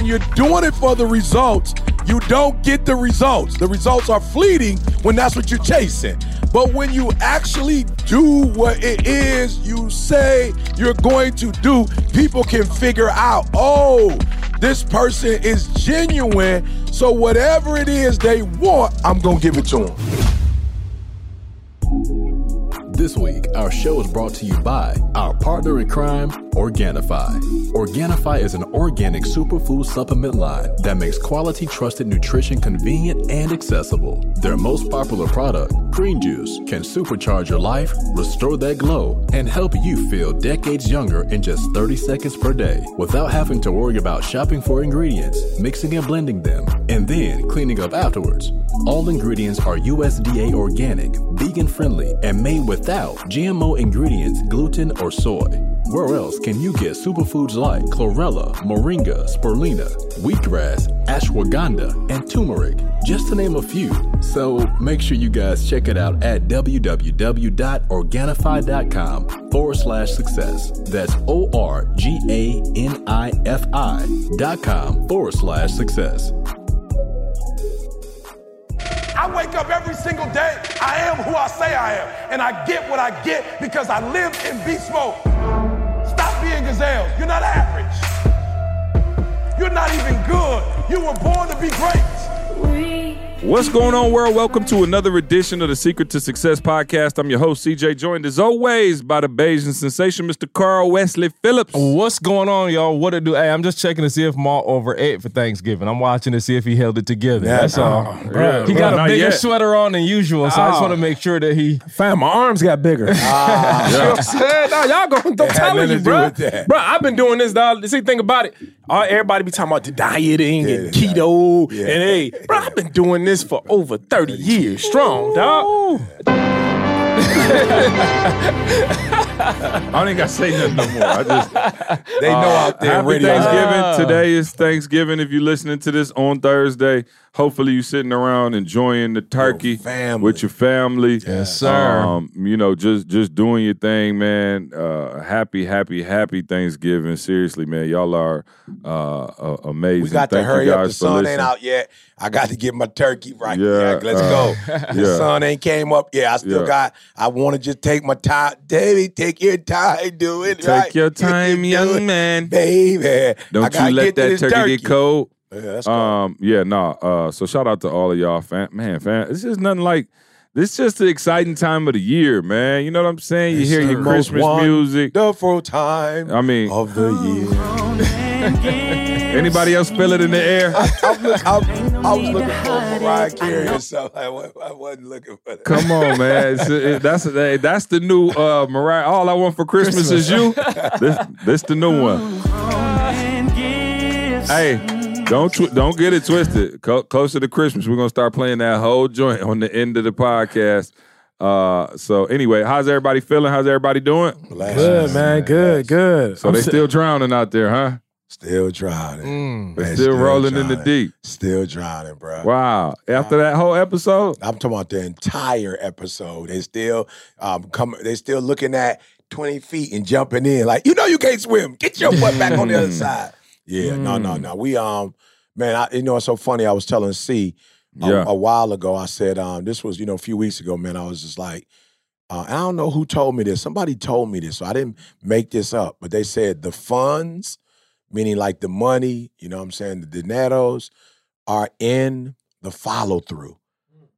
when you're doing it for the results, you don't get the results. The results are fleeting when that's what you're chasing. But when you actually do what it is you say you're going to do, people can figure out, oh, this person is genuine. So whatever it is they want, I'm going to give it to them. This week, our show is brought to you by our partner in crime, Organifi. Organifi is an organic superfood supplement line that makes quality, trusted nutrition convenient and accessible. Their most popular product, Green Juice, can supercharge your life, restore that glow, and help you feel decades younger in just 30 seconds per day without having to worry about shopping for ingredients, mixing and blending them, and then cleaning up afterwards. All ingredients are USDA organic, vegan friendly, and made without GMO ingredients, gluten, or soy. Where else can you get superfoods like chlorella, moringa, spirulina, wheatgrass, ashwagandha, and turmeric, just to name a few? So make sure you guys check it out at www.organifi.com forward slash success. That's O R G A N I F I dot com forward slash success. I wake up every single day. I am who I say I am. And I get what I get because I live in beast mode. Gazelles. You're not average. You're not even good. You were born to be great. What's going on, world? Welcome to another edition of the Secret to Success podcast. I'm your host, CJ, joined as always by the Bayesian sensation, Mr. Carl Wesley Phillips. What's going on, y'all? What it do? Hey, I'm just checking to see if Maul over ate for Thanksgiving. I'm watching to see if he held it together. That's all. Oh, yeah, he bro, got a bigger yet. sweater on than usual, so I just ah. Oh. want to make sure that he. Fam, my arms got bigger. Ah. You know what I'm saying? No, y'all going, had don't tell nothing you, to do bro. with that. Bro, I've been doing this, dog. See, think about it. All, everybody be talking about the dieting and keto. Yeah. And hey, bro, I've been doing this for over 30 years strong, dog. I don't even got to say nothing no more. I just They know out there Happy radio. Thanksgiving. Today is Thanksgiving. If you're listening to this on Thursday, hopefully you're sitting around enjoying the turkey family. with your family. Yes, sir. Um, you know, just just doing your thing, man. Uh, happy, happy, happy Thanksgiving. Seriously, man, y'all are uh, uh, amazing. We got to Thank you hurry up. The for sun ain't out yet. I got to get my turkey right. Yeah, Yeah, let's uh, go. The yeah. sun ain't came up. Yeah, I still Yeah. got. I want to just take my time, David. Take your time, do it Take right. your time, Do young man. baby. Don't you let that this turkey, get cold. Yeah, that's cool. Um, yeah, no. Uh, so shout out to all of y'all, fam. Man, fam, it's just nothing like. This just the exciting time of the year, man. You know what I'm saying? You It's hear the your Christmas music. Wonderful time I mean, of the year. Anybody else feel it in the air? I, was- I, I was looking for Mariah Carey or something. I I wasn't looking for that. Come on, man. It's, it, that's hey, that's the new uh, Mariah. All I want for Christmas, is you. This this the new one. Hey, don't tw- don't get it twisted. Co- closer to Christmas, we're gonna start playing that whole joint on the end of the podcast. Uh, so anyway, how's everybody feeling? How's everybody doing? Good, man. Good, good. So I'm they si- still drowning out there, huh? Still drowning. Mm. Man, still rolling in the deep. Still drowning, bro. Wow. After that whole episode, I'm talking about the entire episode. They still um come. They still looking at 20 feet and jumping in like you know you can't swim. Get your butt back on the other side. Yeah, no, no, no. We um, man, I, you know it's so funny. I was telling C a, Yeah. a while ago. I said um, this was you know a few weeks ago. Man, I was just like. Uh, I don't know who told me this. Somebody told me this, so I didn't make this up. But they said the funds, meaning like the money, you know what I'm saying, the dineros, are in the follow through.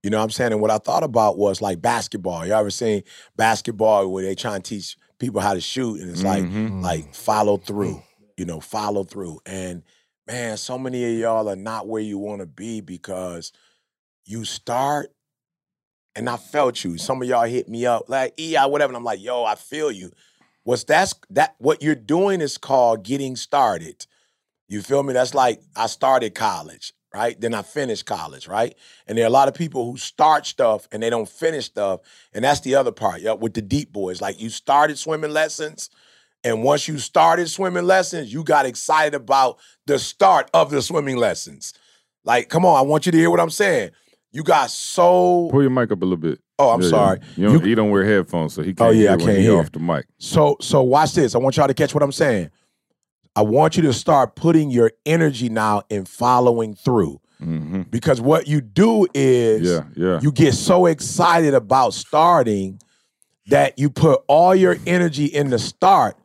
You know what I'm saying? And what I thought about was like basketball. You ever seen basketball where they try to teach people how to shoot and it's like Mhm. like follow through, you know, follow through. And man, so many of y'all are not where you want to be because you start and I felt you. Some of y'all hit me up like EI, whatever. And I'm like, yo, I feel you. What's that's that what you're doing is called getting started. You feel me? That's like I started college, right? Then I finished college, right? And there are a lot of people who start stuff and they don't finish stuff. And that's the other part, yeah, with the deep boys. Like you started swimming lessons, and once you started swimming lessons, you got excited about the start of the swimming lessons. Like, come on, I want you to hear what I'm saying. You got so pull your mic up a little bit. Oh, I'm Yeah, sorry. You don't, You- he don't wear headphones, so he can't Oh, yeah, hear I can't he hear. off the mic. So so watch this. I want y'all to catch what I'm saying. I want you to start putting your energy now in following through. hmm Because what you do is Yeah, yeah. you get so excited about starting that you put all your energy in the start.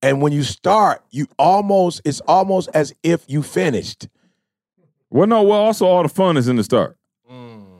And when you start, you almost, it's almost as if you finished. well, no, well, also all the fun is in the start.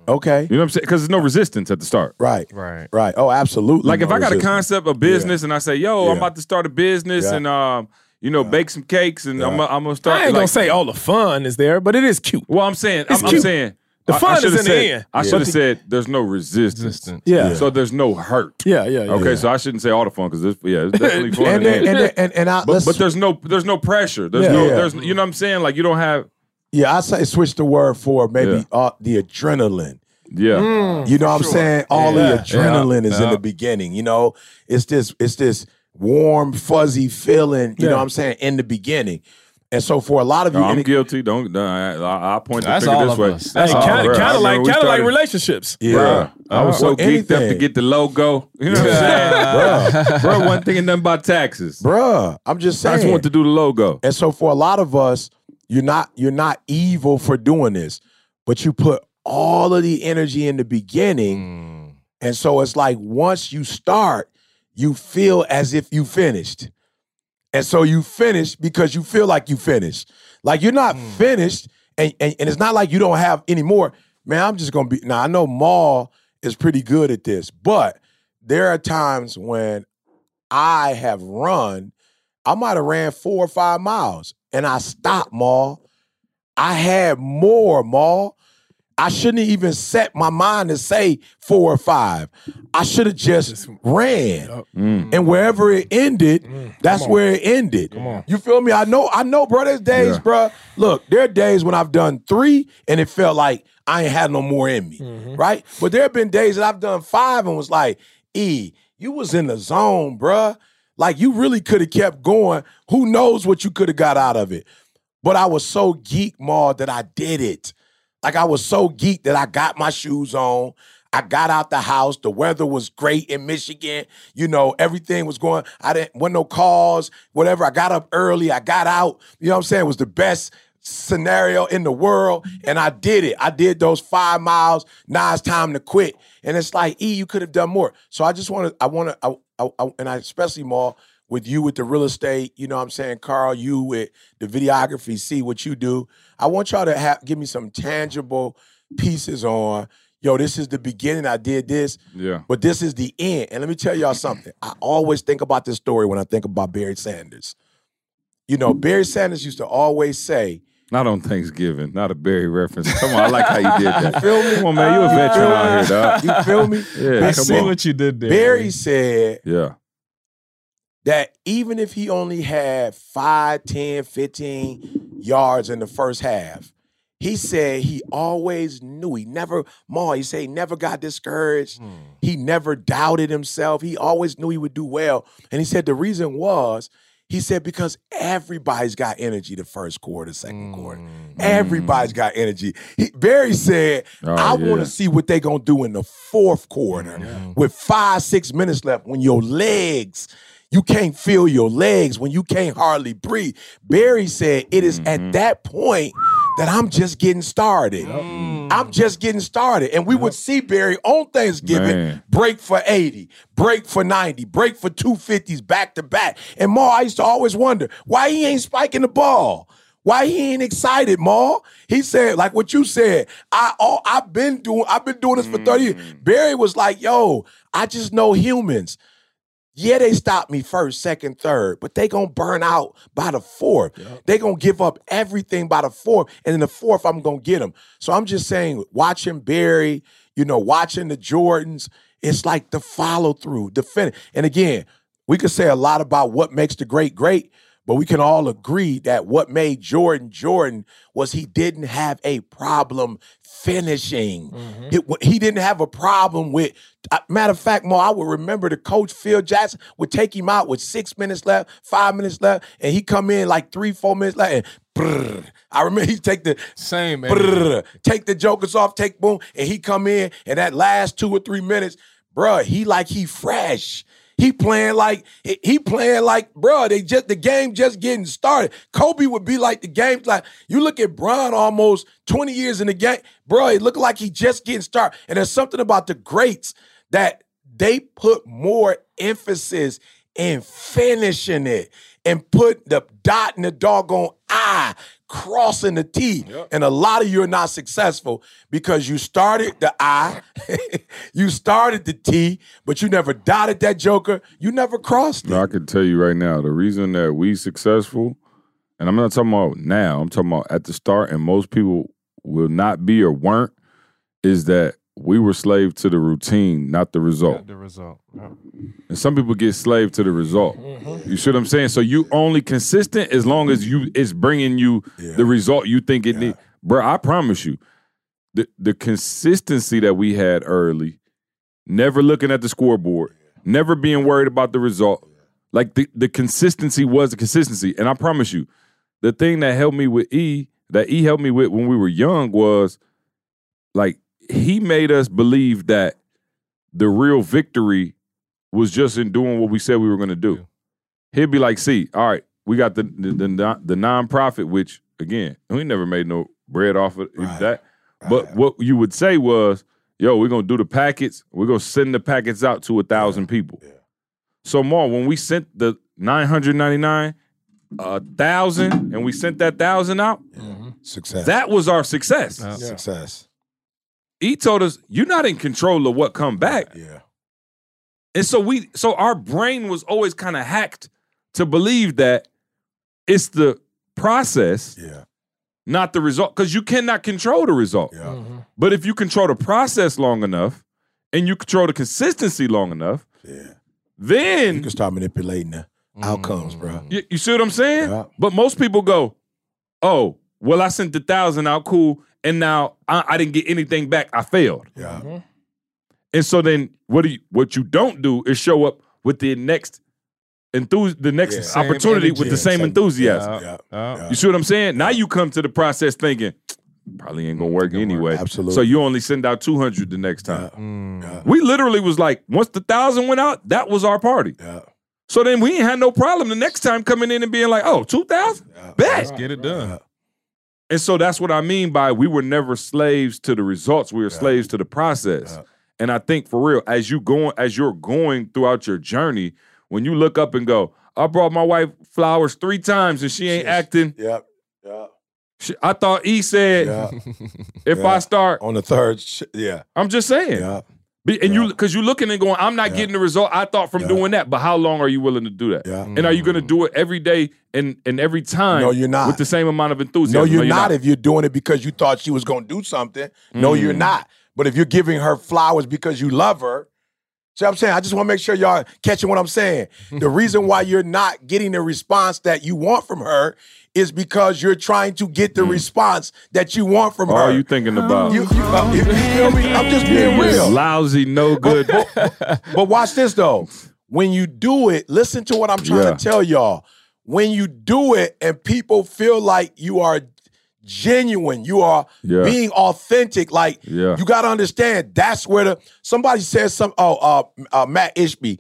Okay. You know what I'm saying? Because there's no resistance at the start. Right. Right. Right. Oh, absolutely. Like if I got a concept of business and I say, "Yo, I'm about to start a business Yeah. and um, you know, bake some cakes and I'm, I'm gonna start." I ain't like, gonna say all the fun is there, but it is cute. Well, I'm saying, It's I'm, I'm cute. saying, The I- I fun is should've in the end. I should have said, "There's no resistance." Resistance. Yeah. So there's no hurt. Yeah, yeah, yeah. Okay, so I shouldn't say all the fun because yeah, it's definitely fun. And in the and, end. then, and, and I, but, but there's no there's no pressure. There's no there's you know what I'm saying like you don't have yeah, I say switch the word for maybe Yeah. uh, the adrenaline. yeah Mm. You know what I'm saying? All Yeah. the adrenaline is in the beginning. You know, it's this it's this warm, fuzzy feeling. You know what I'm saying in the beginning. And so for a lot of you, No, I'm it- guilty. Don't. no, I, I, point the That's finger all this way. us. Hey, That's all kind of of, I kind of like, remember kind of like relationships. yeah, Bruh, I was so Well, geeked up to get the logo. You know what I'm saying? Bro, wasn't thinking nothing about taxes. bruh. I'm just saying. I just want to do the logo. And so for a lot of us, you're not you're not evil for doing this, but you put all of the energy in the beginning. Mm. And so it's like once you start, you feel as if you finished. And so you finish because you feel like you finished. Like you're not finished, and, and, and it's not like you don't have any more. Man, I'm just gonna be now. I know Maul is pretty good at this, but there are times when I have run, I might have ran four or five miles and I stopped, Maul. I had more, Maul. I shouldn't have even set my mind to say four or five. I should have just ran. Mm. And wherever it ended, that's where it ended. You feel me? I know, I know, bro. There's days, Yeah. bro. Look, there are days when I've done three and it felt like I ain't had no more in me. Right? But there have been days that I've done five and was like, E, you was in the zone, bruh. Like you really could have kept going. Who knows what you could have got out of it? But I was so geek mauled that I did it. Like I was so geek that I got my shoes on. I got out the house. The weather was great in Michigan. You know, everything was going. I didn't want no calls, whatever. I got up early. I got out. You know what I'm saying? It was the best scenario in the world. And I did it. I did those five miles. Now it's time to quit. And it's like, E, you could have done more. So I just want to, I want to, I, and I especially more with you with the real estate, you know what I'm saying, Carl, you with the videography, see what you do. I want y'all to have give me some tangible pieces on, yo, this is the beginning. I did this, Yeah. but this is the end. And let me tell y'all something. I always think about this story when I think about Barry Sanders. You know, Barry Sanders used to always say, Not on Thanksgiving. Not a Barry reference. Come on, I like how you did that. feel me? Come on, man. You a veteran out here, dog. you feel me? Yeah, I come see on. what you did there. Barry said Yeah. that even if he only had 5, 10, 15 yards in the first half, he said he always knew. He never, Ma, he said he never got discouraged. Hmm. He never doubted himself. He always knew he would do well. And he said the reason was, he said, because everybody's got energy the first quarter, second quarter. Everybody's got energy. He, Barry said, Oh, I want to see what they're going to do in the fourth quarter with five, six minutes left when your legs, you can't feel your legs, when you can't hardly breathe. Barry said, it is Mm-hmm. at that point that I'm just getting started. Mm. I'm just getting started. And we would see Barry on Thanksgiving Man. break for 80, break for 90, break for 250s back to back. And Ma, I used to always wonder why he ain't spiking the ball. Why he ain't excited, Ma? He said, like what you said, I all I've been doing, I've been doing this for 30 years. Mm. Barry was like, yo, I just know humans. Yeah, they stop me first, second, third, but they gonna burn out by the fourth. They gonna give up everything by the fourth, and in the fourth, I'm gonna get them. So I'm just saying, watching Barry, you know, watching the Jordans, it's like the follow through, the finish. And again, we could say a lot about what makes the great great, but we can all agree that what made Jordan Jordan was he didn't have a problem finishing. It- he didn't have a problem with. uh, matter of fact, Mo, I would remember the coach Phil Jackson would take him out with six minutes left, five minutes left, and he come in like three, four minutes left, and brrr. I remember he take the Same. brrr, take the jokers off, take boom, and he come in, and that last two or three minutes, bruh, he like he fresh. He playing like he- playing like, bro. They just the game just getting started. Kobe would be like the game. Like you look at Bron, almost twenty years in the game, bro. It looked like he just getting started. And there's something about the greats that they put more emphasis in finishing it and put the dot in the doggone I, crossing the T. And a lot of you are not successful because you started the I, you started the T, but you never dotted that joker. You never crossed it. I can tell you right now, the reason that we successful, and I'm not talking about now, I'm talking about at the start, and most people will not be or weren't, is that we were slave to the routine, not the result. The result. Yeah. And some people get slave to the result. Mm-hmm. You see what I'm saying? So you only consistent as long as you it's bringing you the result you think it need. Bro, I promise you, the the consistency that we had early, never looking at the scoreboard, never being worried about the result. Like the, the consistency was the consistency. And I promise you, the thing that helped me with E, that E helped me with when we were young was like he made us believe that the real victory was just in doing what we said we were going to do. He'd be like, "See, all right, we got the the the, non- the nonprofit, which again, we never made no bread off of Right. that. But what you would say was, yo, we're gonna do the packets. We're gonna send the packets out to a thousand people. Yeah. So, more when we sent the nine hundred ninety nine, a thousand, and we sent that thousand out, mm-hmm. Success. that was our success. Yeah. success. He told us, "You're not in control of what come back." Yeah. And so we so our brain was always kind of hacked to believe that it's the process, Yeah. not the result. Because you cannot control the result. Yeah. Mm-hmm. But if you control the process long enough and you control the consistency long enough, Yeah. Then you can start manipulating the outcomes, bro. you, you see what I'm saying? Yeah. But most people go, Oh, well, I sent the thousand out, cool, and now I, I didn't get anything back. I failed. Yeah. And so then what do you what you don't do is show up with the next enthus- the next Yeah. Opportunity energy. with the same Same- enthusiasm. Yeah. Yeah. Yeah. You see what I'm saying? Now you come to the process thinking probably ain't gonna work gonna work. anyway. Absolutely. So you only send out 200 the next time. Mm. Yeah. We literally was like, once the thousand went out, that was our party. Yeah. So then we ain't had no problem the next time coming in and being like, oh, 2,000? Let's get it done. And so that's what I mean by we were never slaves to the results. We were slaves to the process. Yeah. And I think for real, as you going, as you're going throughout your journey, when you look up and go, I brought my wife flowers three times and she ain't acting. Yeah. Yeah. She- I thought he said, Yeah. if Yeah. I start, On the third, yeah. I'm just saying. Yeah. Be- and you because you're looking and going, I'm not Yeah. getting the result I thought from Yeah. doing that. But how long are you willing to do that? Yeah. And are you going to do it every day and and every time? No, you're not. with the same amount of enthusiasm. No, you're, not, if you're doing it because you thought she was going to do something. No, you're Mm. not. But if you're giving her flowers because you love her, see what I'm saying? I just want to make sure y'all catching what I'm saying. The reason why you're not getting the response that you want from her is because you're trying to get the response that you want from All her. Are you thinking about? You, you, uh, you feel me? I'm just being real. lousy, no good. But watch this though. When you do it, listen to what I'm trying Yeah. to tell y'all. When you do it and people feel like you are genuine, you are Yeah. being authentic, like Yeah. you got to understand that's where the somebody says some oh uh, uh Matt Ishbia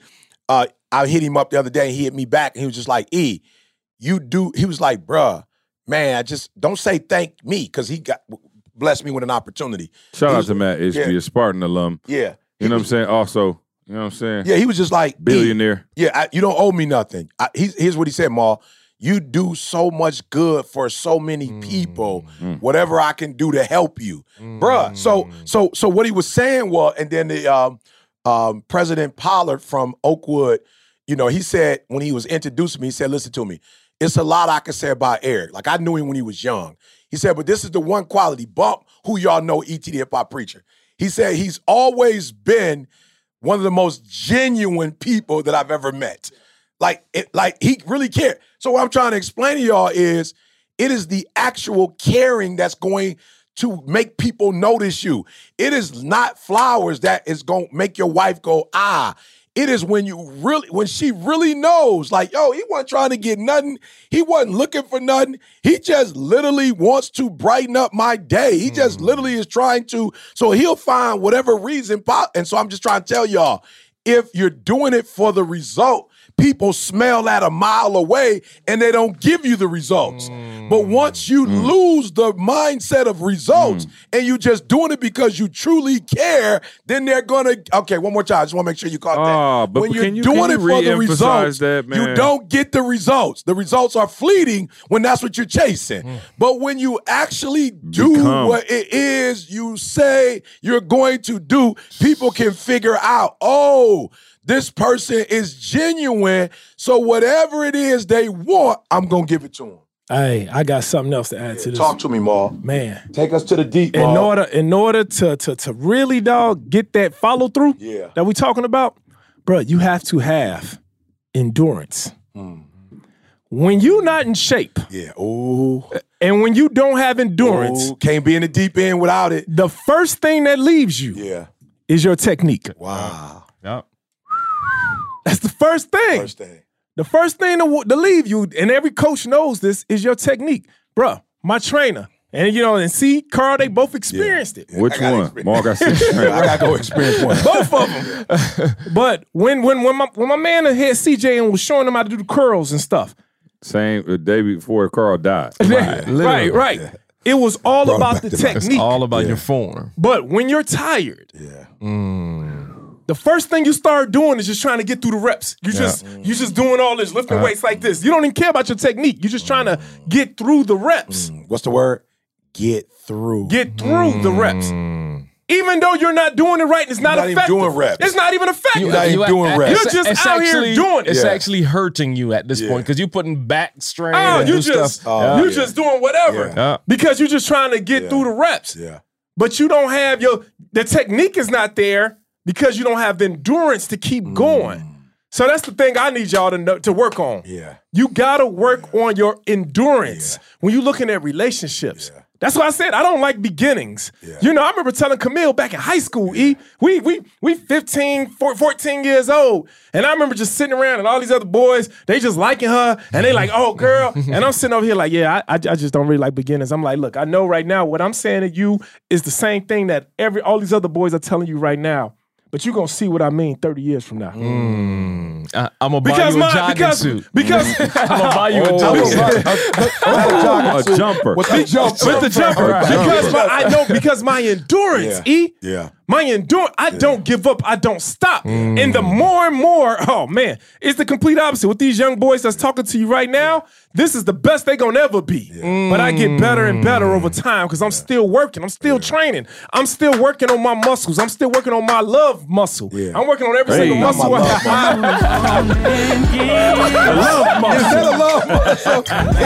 uh I hit him up the other day and he hit me back and he was just like, "E, you do." He was like, "Bruh, man, I just don't say thank me because he got blessed me with an opportunity." Shout out to Matt Ishbia, Yeah. a Spartan alum. Yeah, You know what I'm saying? Also, you know what I'm saying? yeah. He was just like, "E, Billionaire. Yeah, I, you don't owe me nothing. I, he's, here's what he said, Maul. You do so much good for so many people. Mm. Whatever I can do to help you, bruh. So, so, so what he was saying was, and then the um, um, President Pollard from Oakwood, you know, he said when he was introducing me, he said, "Listen to me. It's a lot I can say about Eric. Like I knew him when he was young. He said, but this is the one quality. Bump, who y'all know, ET the Hip Hop Preacher. He said he's always been one of the most genuine people that I've ever met. Like, it, like he really cared. So what I'm trying to explain to y'all is, it is the actual caring that's going to make people notice you. It is not flowers that is going to make your wife go ah. It is when you really, when she really knows, like, yo, he wasn't trying to get nothing. He wasn't looking for nothing. He just literally wants to brighten up my day. He just literally is trying to, so he'll find whatever reason. And so I'm just trying to tell y'all, if you're doing it for the result, people smell that a mile away and they don't give you the results. Mm. But once you mm. lose the mindset of results mm. and you just doing it because you truly care, then they're gonna okay. One more time, I just want to make sure you caught Ah, that. but when you're you- doing it you for the results, that, you don't get the results. The results are fleeting when that's what you're chasing. But when you actually do Become. what it is you say you're going to do, people can figure out, oh, this person is genuine. So whatever it is they want, I'm gonna give it to them. Hey, I got something else to add to this. Talk to me, Ma. Man. Take us to the deep, In Ma. order, in order to to to really, dog, get that follow through Yeah. that we talking about, bro, you have to have endurance. Mm-hmm. When you not in shape Yeah. Oh, and when you don't have endurance, oh, can't be in the deep end without it. the first thing that leaves you Yeah. is your technique. Wow. Yep. That's the first thing. First thing. The first thing to, to leave you, and every coach knows this, is your technique. Bruh, my trainer. And you know, and see, Carl, they both experienced it. Which I one? experience. Mark, I see. I gotta go experience one. Both of them. but when when when my when my man had CJ and was showing him how to do the curls and stuff. Same the day before Carl died. right, right, right. It was all Brought about the to life. technique. All about your form. but when you're tired, Yeah. Mm. The first thing you start doing is just trying to get through the reps. You just you just doing all this lifting uh-huh. weights like this. You don't even care about your technique. You're just trying to get through the reps. Mm, what's the word? Get through. Get through the mm. reps. Even though you're not doing it right, it's not, not even effective. doing reps. It's not even effective. You're not even doing reps. You're just out here doing it. It's Yeah. actually hurting you at this Yeah. point because you're putting back strain. Oh, and you just stuff. Oh, you yeah. just doing whatever Yeah. Yeah. because you're just trying to get Yeah. through the reps. Yeah. But you don't have your the technique is not there because you don't have the endurance to keep mm. going. So that's the thing I need y'all to know, to work on. Yeah. You gotta work on your endurance when you're looking at relationships. That's why I said I don't like beginnings. You know, I remember telling Camille back in high school, E, we we we 15, 14 years old. And I remember just sitting around and all these other boys, they just liking her and they like, oh girl. and I'm sitting over here like, yeah, I, I, I just don't really like beginnings. I'm like, look, I know right now what I'm saying to you is the same thing that every all these other boys are telling you right now. But you're gonna see what I mean 30 years from now. Mm. I, am gonna buy Because you a my jogging because suit. because I'm gonna buy you a Oh. jogging I'm suit. Oh, a jumper. With the jump. with the jumper Right. because my, I know because my endurance, Yeah. E. Yeah. My endurance, I don't give up, I don't stop. Mm. And the more and more, oh man, it's the complete opposite. With these young boys that's talking to you right now, this is the best they gonna ever be. But I get better and better over mm. time because I'm still working, I'm still training, I'm still working on my muscles, I'm still working on my love muscle. Yeah. I'm working on every Hey. single Not my muscle. love I love muscle. Is that a love muscle?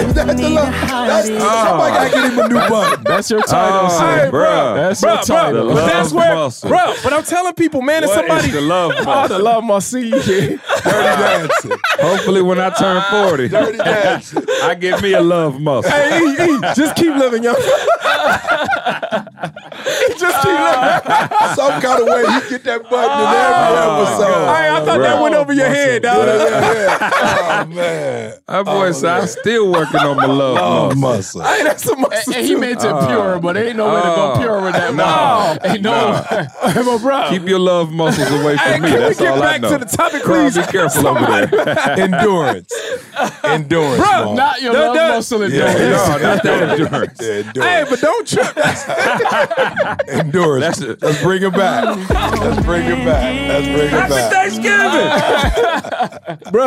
Is that the love? That's, somebody gotta get him a new button. That's your title, Oh, sir. bruh. That's Bro, your title. bro, that's love where, muscle. bro. But I'm telling people, man, if What somebody, is the love oh, muscle? the love muscle, yeah. Dirty dancing. Hopefully, when I turn ah, 40, Dirty dancing. I get me a love muscle. Hey, E, E, just keep living, young. just keep ah. living. Some kind of way you get that button in every ah. episode. Hey, I thought that went over your head, dog. Yeah, yeah, yeah. Oh man. That boy oh, said, I'm still working on my love Oh, muscle. muscle. Hey, that's a muscle. And he meant it pure, but ain't no way to go Oh. pure with that. No. muscle. Ain't no. Hey, my bro. Keep your love muscles away Hey, from me. can we That's get all I back know. to the topic, Carl, please? be careful over there. Endurance. Endurance. Bro, Mom. Not your That- love muscle and Yeah, endurance. no, not that endurance. Yeah, endurance. Hey, but don't trip. endurance. That's it. Let's bring it back. Let's bring it back. Let's bring it back. Thanksgiving, bro.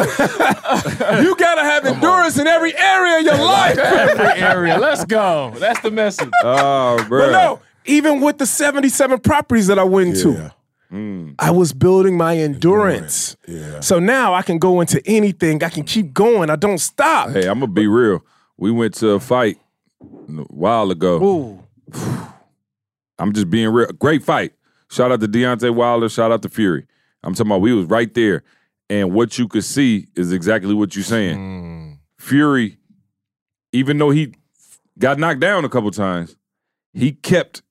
you gotta have endurance in every area of your life. Every area. Let's go. That's the message. Oh, bro. But no, even with the 77 properties that I went Yeah. to, I was building my endurance. Yeah. So now I can go into anything. I can keep going. I don't stop. Hey, I'm gonna be real. We went to a fight a while ago. Ooh. I'm just being real. Great fight. Shout out to Deontay Wilder. Shout out to Fury. I'm talking about we was right there, and what you could see is exactly what you're saying. Mm. Fury, even though he got knocked down a couple times, he kept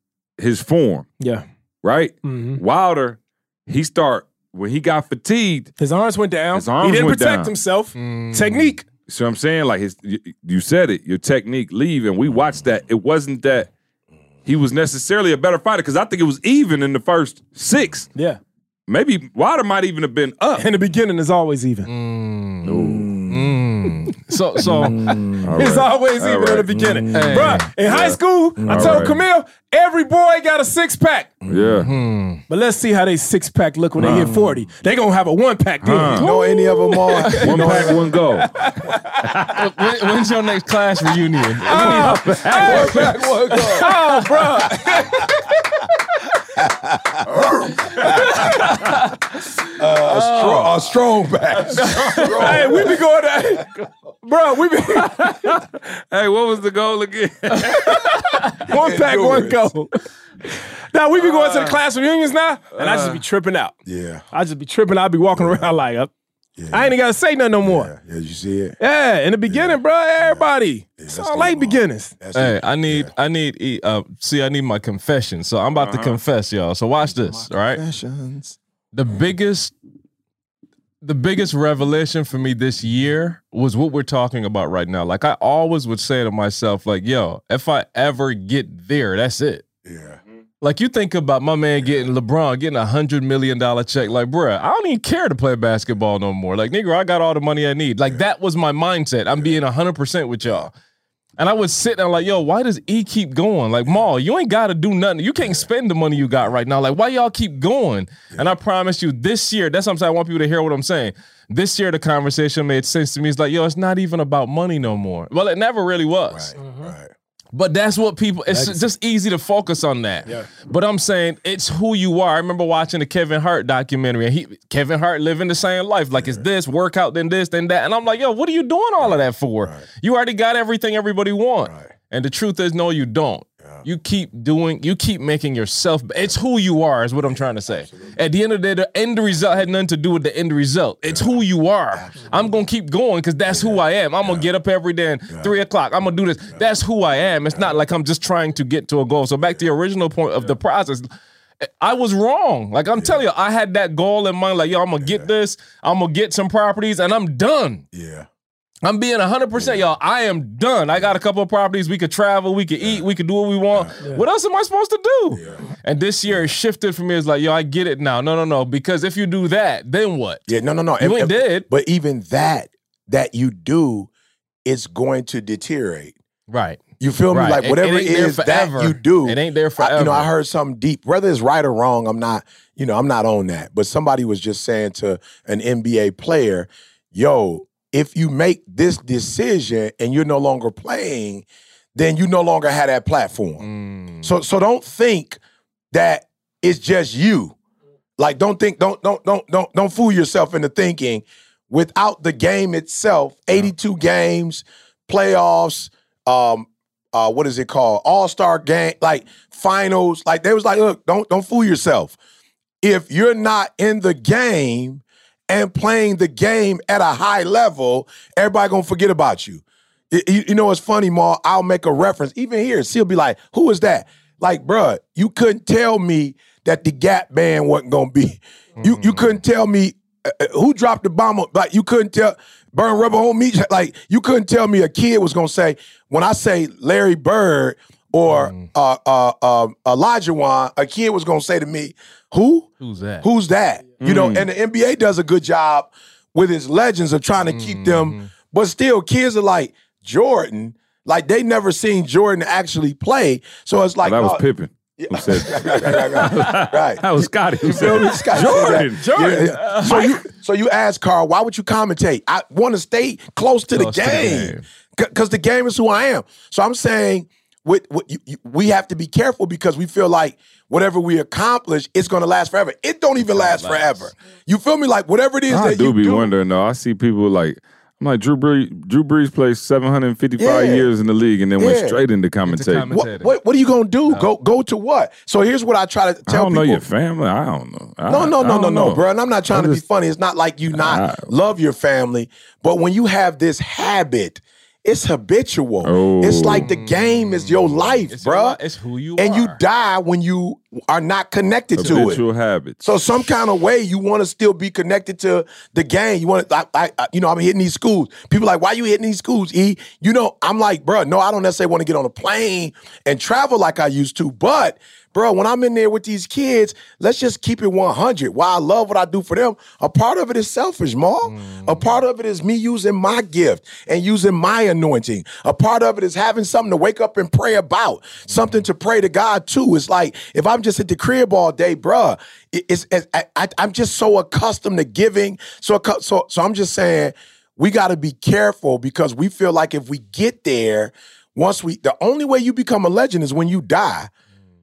his form. Yeah. Right. Mhm. Wilder, he start when he got fatigued. His arms went down. His arms he didn't went protect down. himself. Mm. Technique. So I'm saying, like his, you, you said it, your technique leave, and we watched that. It wasn't that he was necessarily a better fighter because I think it was even in the first six. Yeah. maybe Wilder might even have been up. In the beginning, is always even. So so mm. Mm. It's always even in the right. beginning. Mm. Hey. Bruh, in high school, I All told right. Camille, every boy got a six pack. Yeah. Hmm. But let's see how they six pack look when they hit 40. They gonna have a one pack then. Huh. You know any of them are? One pack, one go. when, when's your next class reunion? Ah, one pack, one go. Oh, bro. Uh, a, strong, a strong back. hey, we be going to, bro, we be hey, what was the goal again? one pack, one goal. Now we be going to the uh. class reunions now, and I just be uh. tripping out. Yeah, I just be tripping. I be walking around like, uh, I ain't even gotta say nothing no more. yeah, yeah. You see it? Yeah, in the beginning, bro, everybody. It's let's all get late on. beginnings. That's Hey, it. I need, I need, uh, see, I need my confession. So I'm about to confess, y'all. So watch this, all right? Confessions. The biggest, the biggest revelation for me this year was what we're talking about right now. Like I always would say to myself, like, yo, if I ever get there, that's it. Yeah, Like you think about my man getting LeBron getting a hundred million dollar check. Like, bruh, I don't even care to play basketball no more. Like, nigga, I got all the money I need. Like that was my mindset. I'm being hundred percent with y'all. And I was sitting there like, yo, why does E keep going? Like, Maul, you ain't got to do nothing. You can't spend the money you got right now. Like, why y'all keep going? And I promise you, this year, that's what I'm saying. I want people to hear what I'm saying. This year, the conversation made sense to me. It's like, yo, it's not even about money no more. Well, it never really was. right. Mm-hmm. But that's what people. It's just easy to focus on that. Yeah. But I'm saying it's who you are. I remember watching the Kevin Hart documentary, and he Kevin Hart living the same life. Like it's this workout, then this, then that, and I'm like, yo, what are you doing all of that for? You already got everything everybody want. Right. And the truth is, no, you don't. You keep doing. You keep making yourself. It's who you are. Is what I'm trying to say. At the end of the day, the end result had nothing to do with the end result. It's who you are. I'm gonna keep going because that's who I am. I'm gonna get up every day and three o'clock. I'm gonna do this. That's who I am. It's not like I'm just trying to get to a goal. So back to the original point of the process. I was wrong. Like I'm telling you, I had that goal in mind. Like, yo, I'm gonna get this. I'm gonna get some properties, and I'm done. Yeah, I'm being 100%, y'all. I am done. I got a couple of properties. We could travel, we could eat, we could do what we want. What else am I supposed to do? And this year it shifted for me. It's like, yo, I get it now. No, no, no. Because if you do that, then what? yeah. No, no, no. You And- ain't dead. But even that, that you do, it's going to deteriorate. Right. You feel me? Like whatever it it ain't that forever. you do, It ain't there I- you know, I heard something deep. Whether it's right or wrong, I'm not. You know, I'm not on that. But somebody was just saying to an NBA player, "Yo, if you make this decision and you're no longer playing, then you no longer have that platform. Mm. So, so don't think that it's just you. Like, don't think, don't, don't, don't, don't, don't fool yourself into thinking without the game itself, 82 games, playoffs, um, uh, what is it called? All-star game, like finals. Like they was like, look, don't don't fool yourself. If you're not in the game and playing the game at a high level, everybody gonna forget about you. You, you know, it's funny, Ma. I'll make a reference. Even here, she'll be like, who is that? Like, bruh, you couldn't tell me that the Gap band wasn't gonna be. You you couldn't tell me uh, uh, who dropped the bomb. Like, you couldn't tell burn rubber home meat. Like, you couldn't tell me a kid was gonna say when I say Larry Bird or uh, uh, uh, Olajuwon, a kid was gonna say to me, who? Who's that? Who's that? You know, and the NBA does a good job with its legends of trying to keep them, but still, kids are like Jordan, like they never seen Jordan actually play. So it's like that was uh, Pippen who said right, right, right, right. That was Scottie who You feel said me? that. Scott Jordan. Yeah, yeah. So you so you ask Carl, why would you commentate? I want to stay close to Close the to the game game. because the game is who I am. So I'm saying with, with you, you- we have to be careful because we feel like whatever we accomplish, it's going to last forever. It don't even last, forever. You feel me? Like whatever it is I that do you be do. wondering though. I see people like I'm like Drew Brees. Drew Brees played 755 Yeah. years in the league and then Yeah. went straight into commentating. What, what what are you gonna do? Go go to what? So here's what I try to I tell don't people. know your family. I don't know. I- No, no, no, no, don't no, know. bro. And I'm not trying I'm to be funny. It's not like you not Ah. love your family, but when you have this habit, it's habitual. Oh. It's like the game is your oh. life, It's your bro. it's who you are. and you die when you are not connected to it. Habitual habits. So some kind of way you want to still be connected to the game. You want to, I, I, you know, I'm hitting these schools. People like, why you hitting these schools? E, you know, I'm like, bro, no, I don't necessarily want to get on a plane and travel like I used to, but bro, when I'm in there with these kids, let's just keep it 100. While I love what I do for them, a part of it is selfish, Ma. A mm. part of it is me using my gift and using my anointing. A part of it is having something to wake up and pray about, something to pray to God too. It's like if I'm just at the crib all day, bruh, it- it's, it's I, I, I'm just so accustomed to giving. So, so, so I'm just saying we got to be careful because we feel like if we get there, once we, the only way you become a legend is when you die.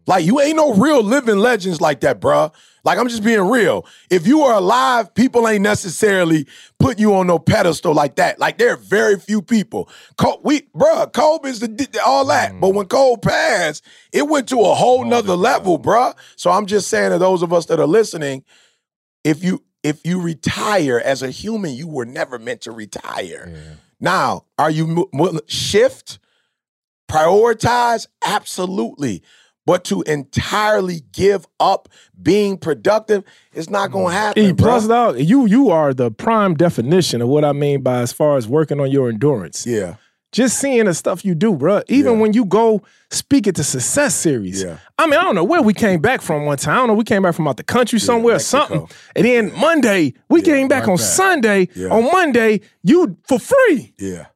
Like you ain't no real living legends like that, bruh. Like I'm just being real. If you are alive, people ain't necessarily putting you on no pedestal like that. Like there are very few people. Cole, we, bruh, Kobe is the, all that. But when mm. Cole passed, it went to a whole nother level, bruh. So I'm just saying to those of us that are listening, if you if you retire as a human, you were never meant to retire. Now, are you mo- mo- shift, prioritize? Absolutely. But to entirely give up being productive, it's not gonna mm. happen. E bruh. plus dog, you you are the prime definition of what I mean by as far as working on your endurance. Yeah. Just seeing the stuff you do, bro. Even Yeah. when you go speak at the success series. Yeah. I mean, I don't know where we came back from one time. I don't know. We came back from out the country somewhere or something. And then Monday, we came back on Sunday. Yeah. On Monday, you for free. Yeah.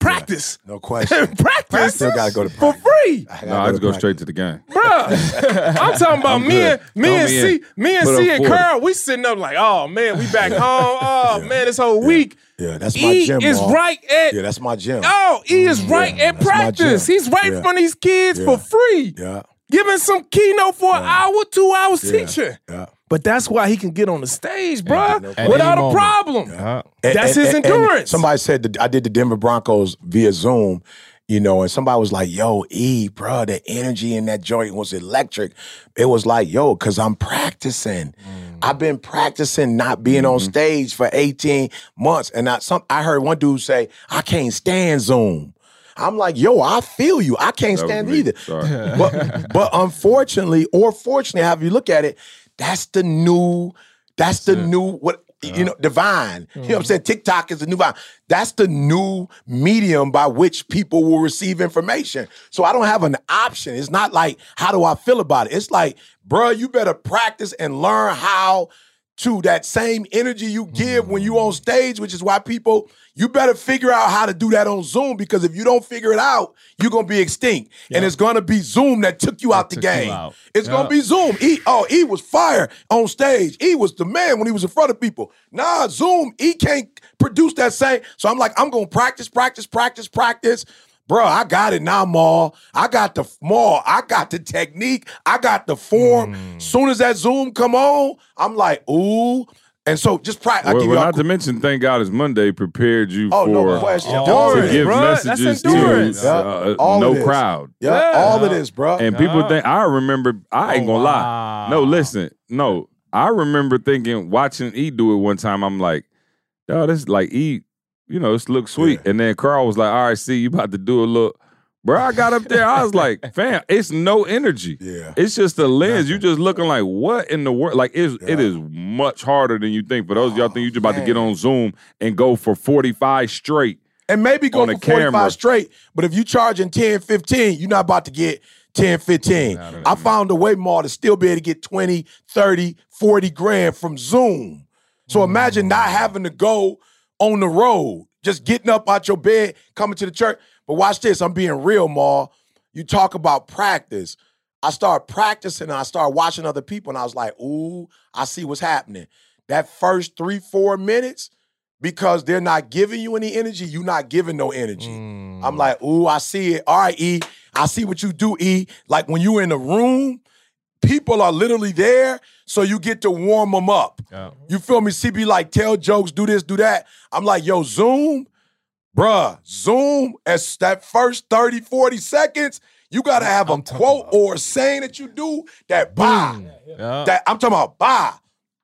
Practice. No question. practice. Still gotta go to for free. I No, I just go practice. straight to the game. Bruh, I'm talking about I'm me and me Throw and me C, in. me and Put C up and 40. Carl, we sitting up like, oh man, we back home. Oh man, this whole week. Yeah, that's my E gym. is Ma. right at Yeah, that's my gym. oh, E is mm, right yeah, at practice. He's right Yeah. from these kids Yeah. for free, Yeah. giving some keynote for an hour, two hours Yeah. teaching. Yeah. But that's why he can get on the stage, bruh, no without a moment. problem. And- That's and- his and- and endurance. somebody said that I did the Denver Broncos via Zoom, you know, and somebody was like, "Yo, E, bro, the energy in that joint was electric." It was like, "Yo, cause I'm practicing. Mm. I've been practicing not being on Mm-hmm. stage for 18 months." And I some I heard one dude say, "I can't stand Zoom." I'm like, "Yo, I feel you. I can't That stand either." But but unfortunately or fortunately, however you look at it, that's the new, that's the new what you know, divine. You know what I'm mm-hmm. saying? TikTok is the new vine. That's the new medium by which people will receive information. So I don't have an option. It's not like, how do I feel about it? It's like, bruh, you better practice and learn how to that same energy you give when you on stage, which is why people, you better figure out how to do that on Zoom because if you don't figure it out, you're gonna be extinct. And it's gonna be Zoom that took you out the game. out. It's Yeah. gonna be Zoom. E, oh, E was fire on stage. E was the man when he was in front of people. Nah, Zoom, E can't produce that same. So I'm like, I'm gonna practice, practice, practice, practice. Bro, I got it now, Maul. I got the Maul. I got the technique. I got the form. Mm. Soon as that Zoom come on, I'm like, ooh. And so just practice. Well, well, y'all not to mention, thank God it's Monday prepared you Oh, for no question. to give bruh. That's messages to endurance. uh, All no crowd. yeah, Yeah. all of this, bro. And people think I remember. I ain't Oh, gonna lie. No, listen. No, I remember thinking watching E do it one time. I'm like, yo, this is like E. You know, this looks sweet. And then Carl was like, all right, see, you about to do a look. Bro, I got up there. I was like, fam, it's no energy. Yeah. It's just a lens. You just looking like, what in the world? Like, it's, Yeah. is much harder than you think. For those of y'all think you just about to get oh, on Zoom and go for 45 straight. and maybe go for the 45 camera. straight. But if you charging 10, 15, you're not about to get 10, 15. I found a way more to still be able to get 20, 30, 40 grand from Zoom. So imagine not mm. having to go on the road, just getting up out your bed, coming to the church. But watch this, I'm being real, Ma. You talk about practice. I started practicing and I started watching other people, and I was like, ooh, I see what's happening. That first three, four minutes, because they're not giving you any energy, you're not giving no energy. Mm. I'm like, ooh, I see it. All right, E. I see what you do, E. Like when you're in the room, people are literally there, so you get to warm them up. Yeah. You feel me? CB like tell jokes, do this, do that. I'm like, yo, Zoom, bruh, Zoom, as that first 30, 40 seconds, you gotta have a quote or a saying that you do that bah. Yeah. That I'm talking about bah.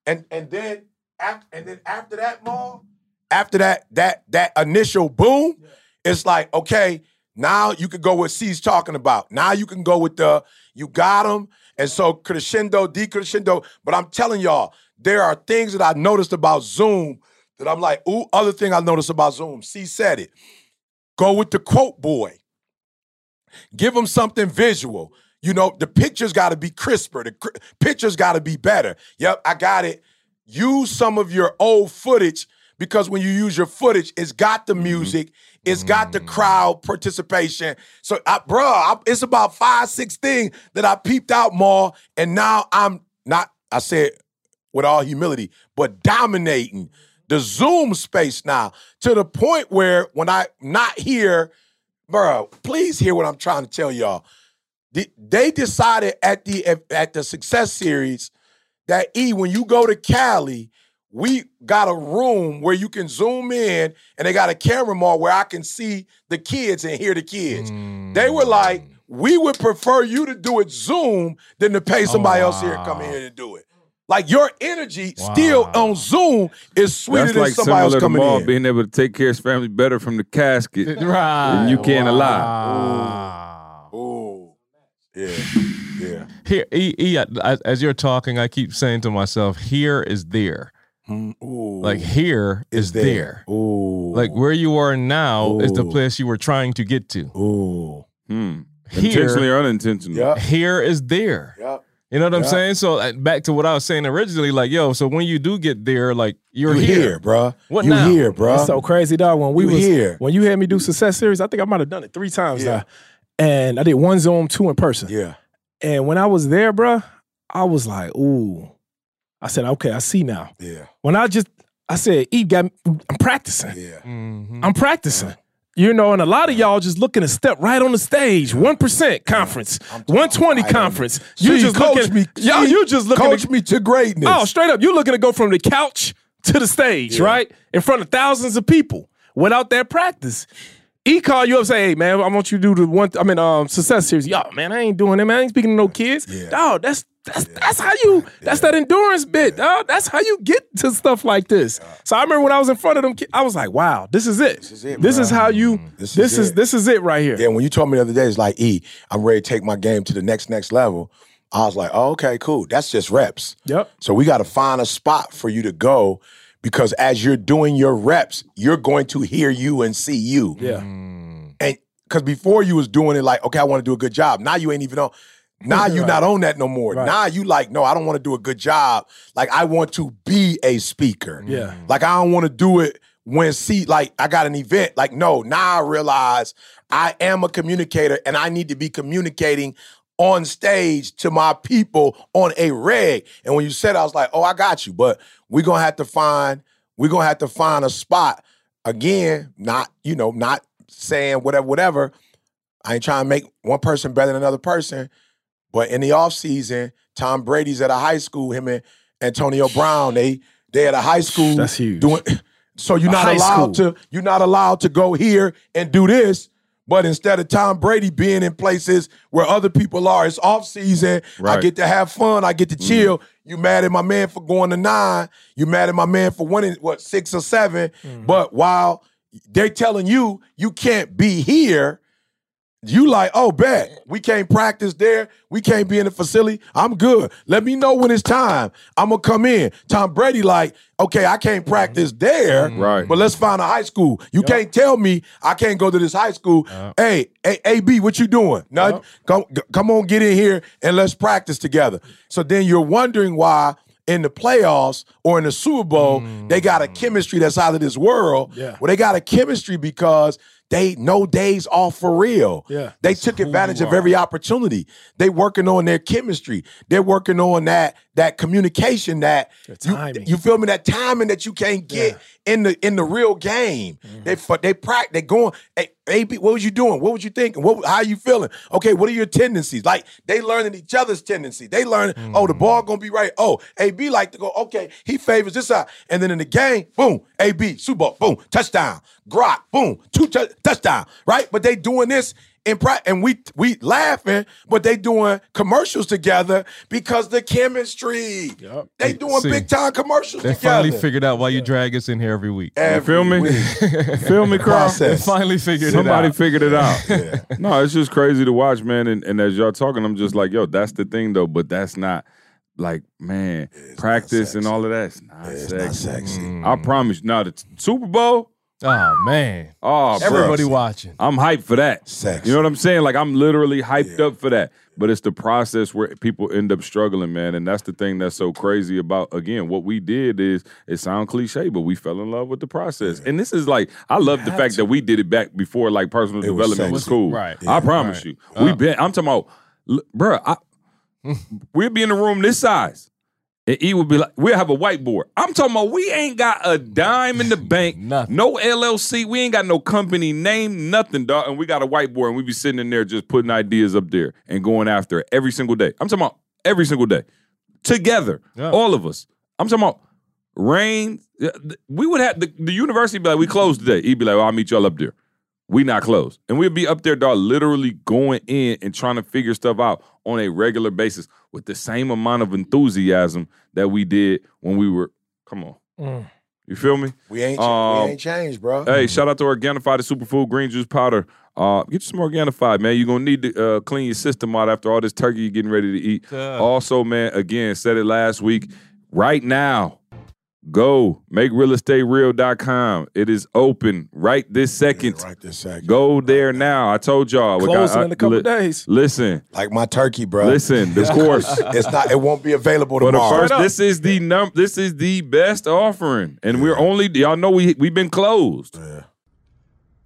And and then after and then after that, Maul, after that, that that initial boom, it's like, okay, now you can go with C's talking about. Now you can go with the you got him. And so crescendo, decrescendo. But I'm telling y'all, there are things that I noticed about Zoom that I'm like, ooh, other thing I noticed about Zoom. C said it. Go with the quote boy. Give them something visual. You know, the pictures got to be crisper. The cr- pictures got to be better. Yep, I got it. Use some of your old footage because when you use your footage, it's got the mm-hmm. music, it's got the crowd participation. So, I, bruh, I, it's about five, six things that I peeped out more, and now I'm not. I said with all humility, but dominating the Zoom space now to the point where when I'm not here, bro, please hear what I'm trying to tell y'all. The- They decided at the at the success series that E, when you go to Cali, we got a room where you can zoom in and they got a camera mall where I can see the kids and hear the kids. They were like, hmm. we would prefer you to do it Zoom than to pay oh, somebody else here to come here to do it. Like your energy still on Zoom is sweeter That's than like somebody else similar to coming Maul in. being able to take care of his family better from the casket. Right. And you can't allow. Wow. Ooh. Yeah. Yeah. Here, E, E, I- as you're talking, I keep saying to myself, here is there. Mm, Ooh. Like here is there. Ooh. Like where you are now is the place you were trying to get to. Ooh. Hmm. Here, Intentionally or unintentionally. Yep. here is there. Yep. You know what I'm saying? So uh, back to what I was saying originally, like, yo, so when you do get there, like you're you here. here, bruh. What you now? here, bruh. It's so crazy, dog. When we You was here. when you had me do success series, I think I might have done it three times Yeah. now. And I did one Zoom, two in person. yeah. And when I was there, bruh, I was like, ooh. I said, okay, I see now. Yeah. When I just, I said, E got, me- I'm practicing. Yeah. Mhm. I'm practicing. You know, and a lot of y'all just looking to step right on the stage. One percent conference, one twenty conference. You just coach looking, me. y'all. You just looking. Coach to, me to greatness. oh, straight up, you looking to go from the couch to the stage, Yeah. right, in front of thousands of people without that practice. He call you up, say, "Hey man, I want you to do the one. I mean, um, success series. Yo, man, I ain't doing that, man. I ain't speaking to no kids. Yeah. Dog, that's that's that's how you. That's that endurance bit, dog. That's how you get to stuff like this. So I remember when I was in front of them, I was like, wow, this is it. This is it, This bro. is how you. This This, is is this is it right here. Yeah, when you told me the other day, it's like, E, I'm ready to take my game to the next, next level. I was like, oh, okay, cool. That's just reps. Yep. So we got to find a spot for you to go because as you're doing your reps, you're going to hear you and see you. Yeah. Mm. And because before you was doing it like, okay, I want to do a good job. Now you ain't even on. Now you not on that no more. Right. Now you like, no, I don't want to do a good job. Like I want to be a speaker. Mm. Yeah. Like I don't want to do it when see like I got an event. Like no, now I realize I am a communicator and I need to be communicating on stage to my people on a reg. And when you said, I was like, oh, I got you. But we're gonna have to find we're gonna have to find a spot again. Not you know not saying whatever whatever. I ain't trying to make one person better than another person. But in the off season, Tom Brady's at a high school. Him and Antonio Brown, they they at a high school. That's huge. Doing so you're A not allowed school. to you're not allowed to go here and do this. But instead of Tom Brady being in places where other people are, it's off season. I get to have fun. I get to mm-hmm. chill. You mad at my man for going to nine. You mad at my man for winning what six or 7 mm-hmm. But while they're telling you you can't be here, you like, oh, bet we can't practice there. We can't be in the facility. I'm good. Let me know when it's time. I'm gonna come in. Tom Brady, like, okay, I can't mm-hmm. practice there, mm-hmm. Right. But let's find a high school. You can't tell me I can't go to this high school. Hey, hey, AB, what you doing? Nothing. Come, g- come on, get in here and let's practice together. So then you're wondering why. In the playoffs or in the Super Bowl, they got a mm. chemistry that's out of this world. Yeah. Well, they got a chemistry because they no days off for real. Yeah. They took advantage of every opportunity. They working on their chemistry. They're working on that that communication that you, you feel me that timing that you can't get in the in the real game. Mm-hmm. They fu- they practice. They going. Hey, AB, what was you doing? What was you thinking? What how you feeling? Okay, what are your tendencies? Like they learning each other's tendencies. They learning. Oh, the mm-hmm. ball gonna be right. Oh, AB like to go. Okay, he favors this side. And then in the game, boom, AB Super Bowl, boom, touchdown. Gronk, boom, two tou- touchdown. Right, but they doing this in pri- and we we laughing, but they doing commercials together because the chemistry. Yep. They doing See, big time commercials They together. finally figured out why you drag us in here every week. Every feel me? week. Feel me, Carl? They finally figured Somebody it out. Somebody figured it out. No, it's just crazy to watch, man. And, and as y'all talking, I'm just like, yo, that's the thing though. But that's not like, man, practice and all of that's not It's sexy. not sexy. Mm. I promise. you. Now the t- Super Bowl, Oh man, Oh, bro. everybody watching. I'm hyped for that. Sex. You know what I'm saying? Like I'm literally hyped up for that. But it's the process where people end up struggling, man. And that's the thing that's so crazy about again, what we did is it sound cliche, but we fell in love with the process. And this is like I love the fact that we did it back before like personal It development was sexy. cool. Right. I promise you. We uh. been I'm talking about l- bruh, I we'll be in the room this size. And E would be like, we'll have a whiteboard. I'm talking about we ain't got a dime in the bank, Nothing. no LLC, we ain't got no company name, nothing, dog. And we got a whiteboard and we be sitting in there just putting ideas up there and going after it every single day. I'm talking about every single day. Together. Yeah. All of us. I'm talking about rain. Uh, we would have the, the university be like, we closed today. He'd be like, well, I'll meet y'all up there. We not close. And we'd be up there, dog, literally going in and trying to figure stuff out on a regular basis with the same amount of enthusiasm that we did when we were, come on. Mm. You feel me? We ain't Um, we ain't changed, bro. Hey, shout out to Organifi, the superfood green juice powder. Uh, get you some Organifi, man. You're gonna need to uh, clean your system out after all this turkey you're getting ready to eat. Yeah. Also, man, again, said it last week. Right now, go make realestatereal.com. It is open right this second. right this second. Go there now. I told y'all. we got- Closing I- in a couple li- days. Listen, Like my turkey, bro. listen. Of course. it's not. It won't be available For the first, this is the num. This is the best offering, and we're only. Y'all know we we've been closed.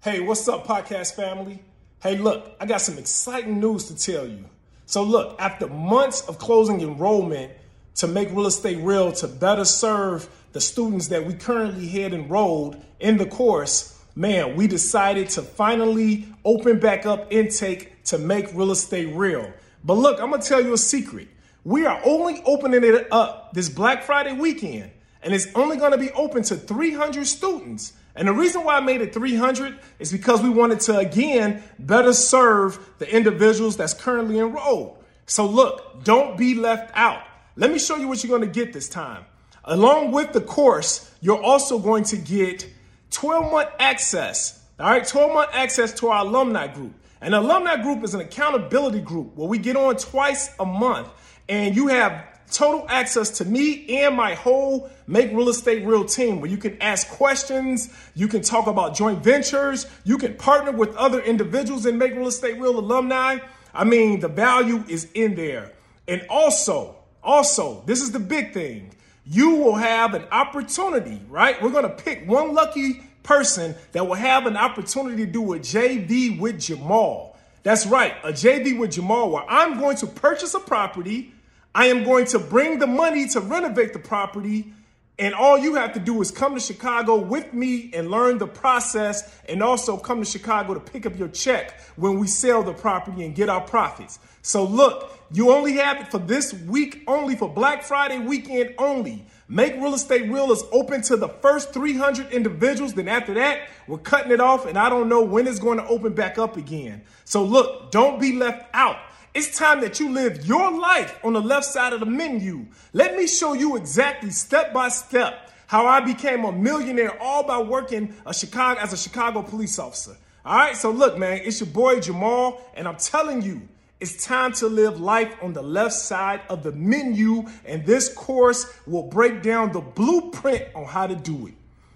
Hey, what's up, podcast family? Hey, look, I got some exciting news to tell you. So, look, after months of closing enrollment to make real estate real to better serve the students that we currently had enrolled in the course, man, we decided to finally open back up intake to make real estate real. But look, I'm gonna tell you a secret. We are only opening it up this Black Friday weekend, and it's only gonna be open to 300 students. And the reason why I made it 300 is because we wanted to, again, better serve the individuals that's currently enrolled. So, look, don't be left out. Let me show you what you're going to get this time. Along with the course, you're also going to get 12 month access. All right, 12 month access to our alumni group. An alumni group is an accountability group where we get on twice a month and you have total access to me and my whole Make Real Estate Real team where you can ask questions, you can talk about joint ventures, you can partner with other individuals and Make Real Estate Real alumni. I mean, the value is in there. And also, also, this is the big thing. You will have an opportunity, right? We're going to pick one lucky person that will have an opportunity to do a JV with Jamal. That's right, a JV with Jamal where I'm going to purchase a property. I am going to bring the money to renovate the property. And all you have to do is come to Chicago with me and learn the process, and also come to Chicago to pick up your check when we sell the property and get our profits. So, look, you only have it for this week only, for Black Friday weekend only. Make Real Estate Real is open to the first 300 individuals. Then, after that, we're cutting it off, and I don't know when it's going to open back up again. So, look, don't be left out. It's time that you live your life on the left side of the menu. Let me show you exactly step by step how I became a millionaire all by working a Chicago as a Chicago police officer. All right, so look, man, it's your boy Jamal, and I'm telling you, it's time to live life on the left side of the menu, and this course will break down the blueprint on how to do it.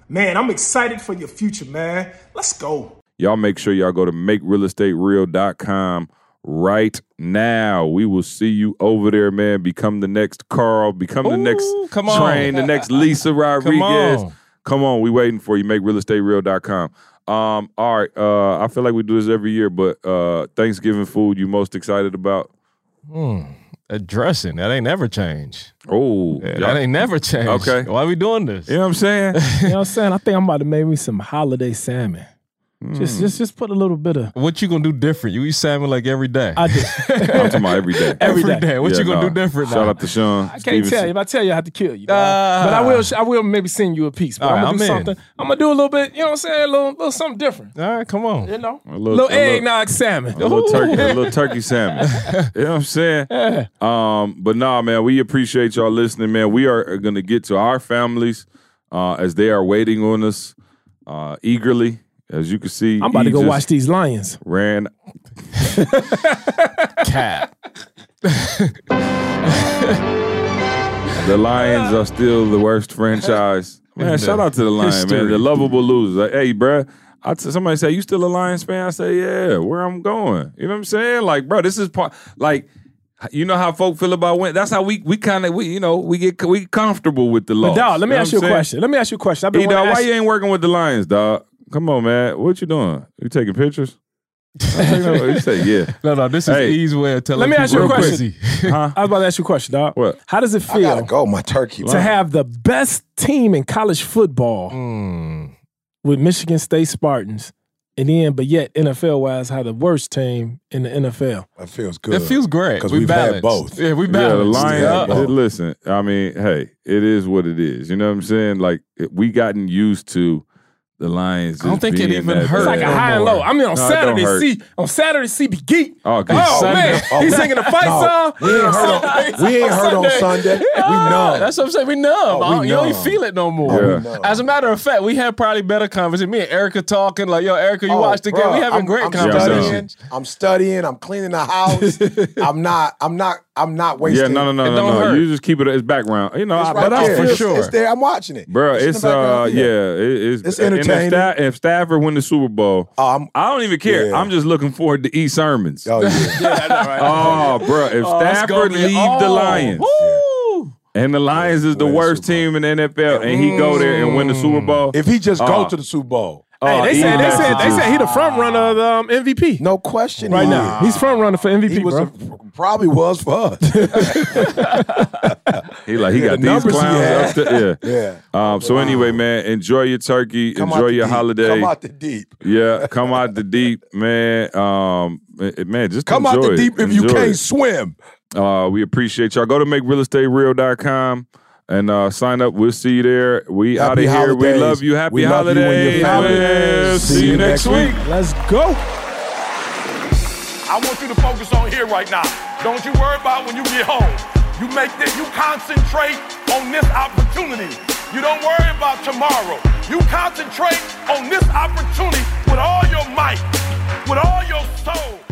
Man, I'm excited for your future, man. Let's go. Y'all make sure y'all go to makerealestatereal.com right now. We will see you over there, man. Become the next Carl, become the next come on. Train, the next Lisa Rodriguez. on. Come on, we waiting for you. Makerealestatereal.com. Um, all right. Uh, I feel like we do this every year, but uh, Thanksgiving food you most excited about? A dressing that ain't never changed. Oh, Yeah, that ain't never changed. Okay. Why we doing this? you know what I'm saying? You know what I'm saying? I think I'm about to make me some holiday salmon. Just, just, just put a little bit of. What you gonna do different? You eat salmon like every day. I do. I'm talking about every day. Every Every day. day. What Yeah, you gonna nah. do different Shout now? out to Sean. I can't Stevenson. tell you. If I tell you, I have to kill you. dog. Ah. but I will. I will maybe send you a piece. But All I'm right, gonna do I'm in. something. I'm gonna do a little bit. You know what I'm saying? A little, little something different. All right, come on. You know, A little, little- a little- eggnog salmon. a little turkey, a little turkey salmon. you know what I'm saying? Um, but nah, man, we appreciate y'all listening, man. We are gonna get to our families uh, as they are waiting on us uh, eagerly. As you can see, I'm about to go watch these lions. Ran. Cat. The Lions are still the worst franchise Man, in shout out to the Lions, man. The lovable losers. Like, hey, bruh. I t- somebody say, you still a Lions fan? I say, yeah, where I'm going. You know what I'm saying? Like, bro, this is part like you know how folk feel about win. That's how we we kind of we you know we get we comfortable with the But loss. dog, let me know ask you a I'm saying? question. Let me ask you a question. I've been wanting dog, to why you ain't working with the Lions, dog? Come on, man. What you doing? You taking pictures? you say yeah. No, no, this is Hey. E's way of telling Let me ask you a question. Huh? I was about to ask you a question, dog. What? How does it feel? I gotta feel go. My turkey. to have the best team in college football Mm. with Michigan State Spartans, and then, but yet NFL wise, have the worst team in the NFL? That feels good. It feels great. 'Cause we we've had both. Yeah, we Yeah, balanced. the Lions. Yeah. uh, Listen, I mean, hey, it is what it is. You know what I'm saying? Like we gotten used to the Lions. I don't think it even that hurt. It's like a high and low. I mean, on No, Saturday, see on Saturday, CB Geek. Oh. Oh Sunday. man, he's singing the fight No, song. we ain't heard on, we ain't heard on Sunday. We know. That's what I'm saying. We numb. Oh, we I don't- you don't even feel it no more. Oh, we numb. As a matter of fact, we had probably better conversation. Me and Erica talking like, "Yo, Erica, you Oh, watched the game. We bruh, having I'm, great I'm conversations." Studying, I'm studying. I'm cleaning the house. I'm not. I'm not. I'm not wasting. Yeah, no, no, no, It no, no. hurt. You just keep it as background. You know, It's I, right but I there. for It's- sure. It's there. I'm watching it, Bro, in it's uh background. yeah, it, it's It's and if entertaining. Sta- if Stafford win the Super Bowl, Oh, I'm. I don't even care. Yeah. I'm just looking forward to E sermons. Oh yeah. Oh, bro, if Oh, Stafford gonna be- leave the oh, Lions woo. and the Lions is the win the worst team in the NFL, and he go there and win the Super mm. Bowl, if he just go Oh. to the Super Bowl, Hey, oh, they he said they said they said he the front runner of the um, MVP no question. right he now. He's front runner for MVP, He was bro. a, probably was for us. He like he Yeah, got the these numbers he clowns had. up there. yeah. Yeah. Um, so anyway, man, enjoy your turkey, Come out enjoy the your deep. holiday. Come out the deep. yeah, come out the deep, man. Um, eh, man, just Come out enjoy the it. deep if you Enjoy can't it. swim. Uh, we appreciate y'all. Go to makerealestatereal.com and uh, sign up. We'll see you there. We out of here. We love you. Happy We love you and your holidays. family. See you next week. Let's go. I want you to focus on here right now. Don't you worry about when you get home. You make this, you concentrate on this opportunity. You don't worry about tomorrow. You concentrate on this opportunity with all your might, with all your soul.